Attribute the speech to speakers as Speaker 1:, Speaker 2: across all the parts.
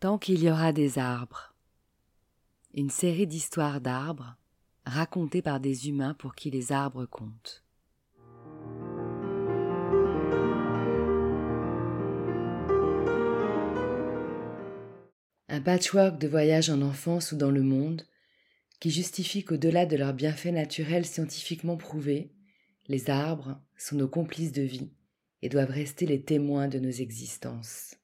Speaker 1: Tant qu'il y aura des arbres. Une série d'histoires d'arbres racontées par des humains pour qui les arbres comptent. Un patchwork de voyages en enfance ou dans le monde qui justifie qu'au-delà de leurs bienfaits naturels scientifiquement prouvés, les arbres sont nos complices de vie et doivent rester les témoins de nos existences.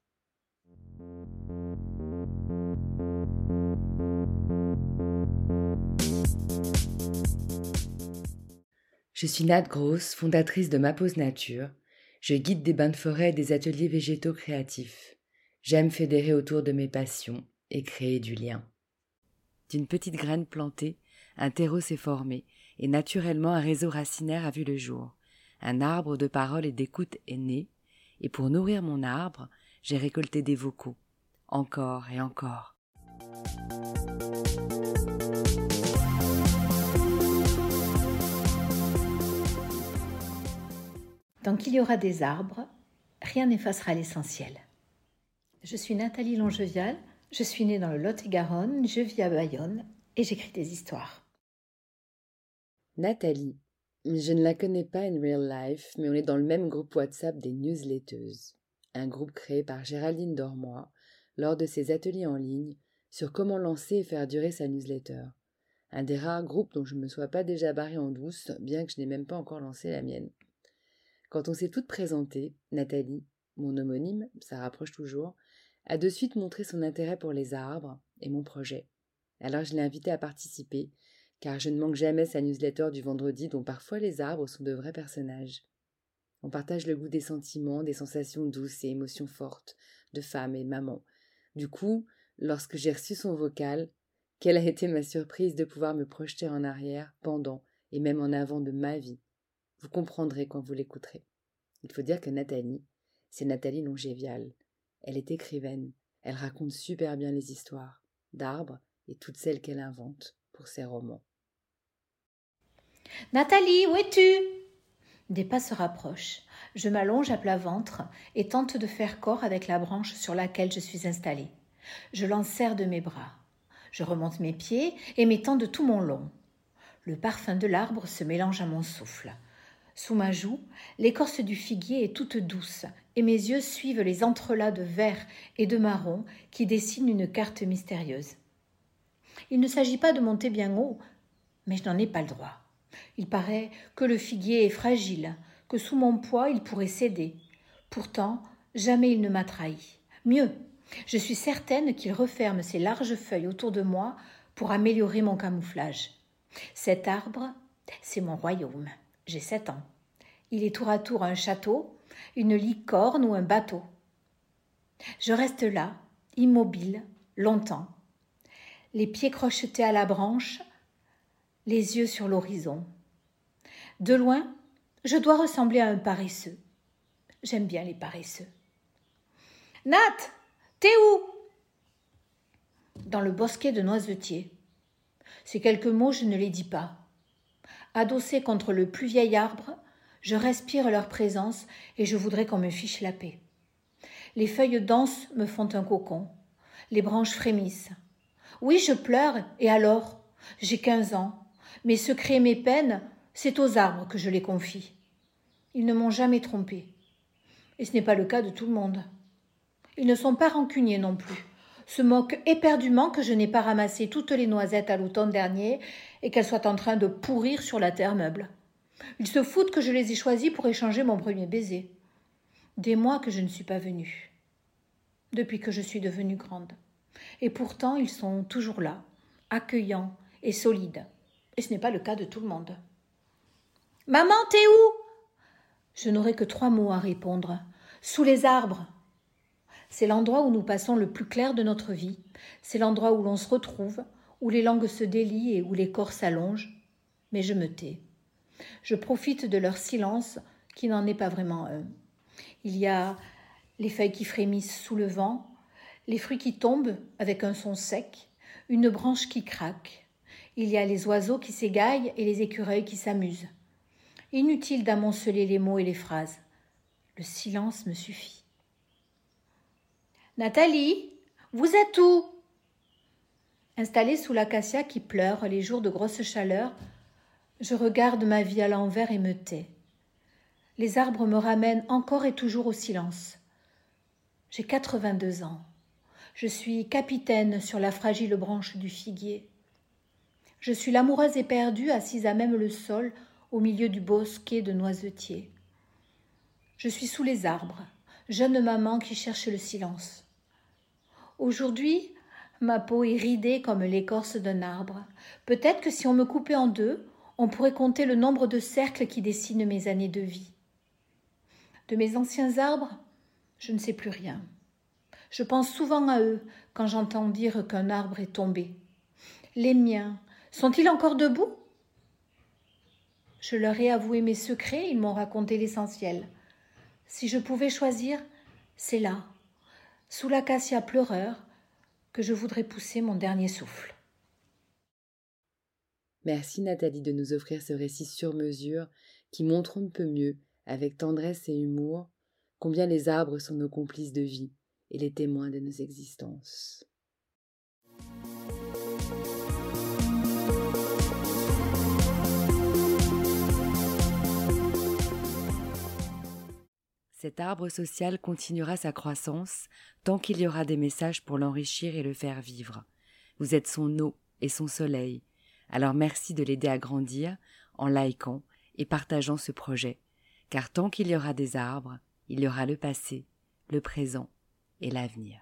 Speaker 1: Je suis Nat Gross, fondatrice de Ma Pause Nature. Je guide des bains de forêt et des ateliers végétaux créatifs. J'aime fédérer autour de mes passions et créer du lien. D'une petite graine plantée, un terreau s'est formé, et naturellement un réseau racinaire a vu le jour. Un arbre de parole et d'écoute est né, et pour nourrir mon arbre, j'ai récolté des vocaux, encore et encore.
Speaker 2: Tant qu'il y aura des arbres, rien n'effacera l'essentiel. Je suis Nathalie Longevial, je suis née dans le Lot-et-Garonne, je vis à Bayonne et j'écris des histoires.
Speaker 1: Nathalie. Je ne la connais pas in real life, mais on est dans le même groupe WhatsApp des newsletters. Un groupe créé par Géraldine Dormois lors de ses ateliers en ligne sur comment lancer et faire durer sa newsletter. Un des rares groupes dont je ne me sois pas déjà barré en douce, bien que je n'ai même pas encore lancé la mienne. Quand on s'est toutes présentées, Nathalie, mon homonyme, ça rapproche toujours, a de suite montré son intérêt pour les arbres et mon projet. Alors je l'ai invitée à participer car je ne manque jamais sa newsletter du vendredi dont parfois les arbres sont de vrais personnages. On partage le goût des sentiments, des sensations douces et émotions fortes, de femme et maman. Du coup, lorsque j'ai reçu son vocal, quelle a été ma surprise de pouvoir me projeter en arrière, pendant et même en avant de ma vie. Vous comprendrez quand vous l'écouterez. Il faut dire que Nathalie, c'est Nathalie Longévial. Elle est écrivaine. Elle raconte super bien les histoires d'arbres et toutes celles qu'elle invente pour ses romans.
Speaker 2: Nathalie, où es-tu? Des pas se rapprochent. Je m'allonge à plat ventre et tente de faire corps avec la branche sur laquelle je suis installée. Je l'enserre de mes bras. Je remonte mes pieds et m'étends de tout mon long. Le parfum de l'arbre se mélange à mon souffle. Sous ma joue, l'écorce du figuier est toute douce, et mes yeux suivent les entrelacs de vert et de marron qui dessinent une carte mystérieuse. Il ne s'agit pas de monter bien haut, mais je n'en ai pas le droit. Il paraît que le figuier est fragile, que sous mon poids il pourrait céder. Pourtant, jamais il ne m'a trahi. Mieux, je suis certaine qu'il referme ses larges feuilles autour de moi pour améliorer mon camouflage. Cet arbre, c'est mon royaume. J'ai sept ans. Il est tour à tour un château, une licorne ou un bateau. Je reste là, immobile, longtemps, les pieds crochetés à la branche, les yeux sur l'horizon. De loin, je dois ressembler à un paresseux. J'aime bien les paresseux. Nat, t'es où? Dans le bosquet de noisetiers. Ces quelques mots, je ne les dis pas. Adossé contre le plus vieil arbre, je respire leur présence et je voudrais qu'on me fiche la paix. Les feuilles denses me font un cocon. Les branches frémissent. Oui, je pleure, et alors? J'ai quinze ans. Mes secrets, mes peines, c'est aux arbres que je les confie. Ils ne m'ont jamais trompé. Et ce n'est pas le cas de tout le monde. Ils ne sont pas rancuniers non plus, se moquent éperdument que je n'ai pas ramassé toutes les noisettes à l'automne dernier et qu'elles soient en train de pourrir sur la terre meuble. Ils se foutent que je les ai choisies pour échanger mon premier baiser. Des mois que je ne suis pas venue. Depuis que je suis devenue grande. Et pourtant, ils sont toujours là, accueillants et solides. Et ce n'est pas le cas de tout le monde. Maman, t'es où? Je n'aurai que trois mots à répondre. Sous les arbres. C'est l'endroit où nous passons le plus clair de notre vie. C'est l'endroit où l'on se retrouve, où les langues se délient et où les corps s'allongent. Mais je me tais. Je profite de leur silence, qui n'en est pas vraiment un. Il y a les feuilles qui frémissent sous le vent, les fruits qui tombent avec un son sec, une branche qui craque. Il y a les oiseaux qui s'égaillent et les écureuils qui s'amusent. Inutile d'amonceler les mots et les phrases. Le silence me suffit. Nathalie, Vous êtes où? Installé sous l'acacia qui pleure les jours de grosse chaleur, je regarde ma vie à l'envers et me tais. Les arbres me ramènent encore et toujours au silence. J'ai quatre-vingt-deux ans. Je suis capitaine sur la fragile branche du figuier. Je suis l'amoureuse éperdue assise à même le sol au milieu du bosquet de noisetiers. Je suis sous les arbres, jeune maman qui cherche le silence. Aujourd'hui, Ma peau est ridée comme l'écorce d'un arbre. Peut-être que si on me coupait en deux, on pourrait compter le nombre de cercles qui dessinent mes années de vie. De mes anciens arbres, je ne sais plus rien. Je pense souvent à eux quand j'entends dire qu'un arbre est tombé. Les miens, sont-ils encore debout? Je leur ai avoué mes secrets, ils m'ont raconté l'essentiel. Si je pouvais choisir, c'est là, sous l'acacia pleureur, que je voudrais pousser mon dernier souffle.
Speaker 1: Merci Nathalie de nous offrir ce récit sur mesure qui montre un peu mieux, avec tendresse et humour, combien les arbres sont nos complices de vie et les témoins de nos existences. Cet arbre social continuera sa croissance tant qu'il y aura des messages pour l'enrichir et le faire vivre. Vous êtes son eau et son soleil. Alors merci de l'aider à grandir en likant et partageant ce projet, car tant qu'il y aura des arbres, il y aura le passé, le présent et l'avenir.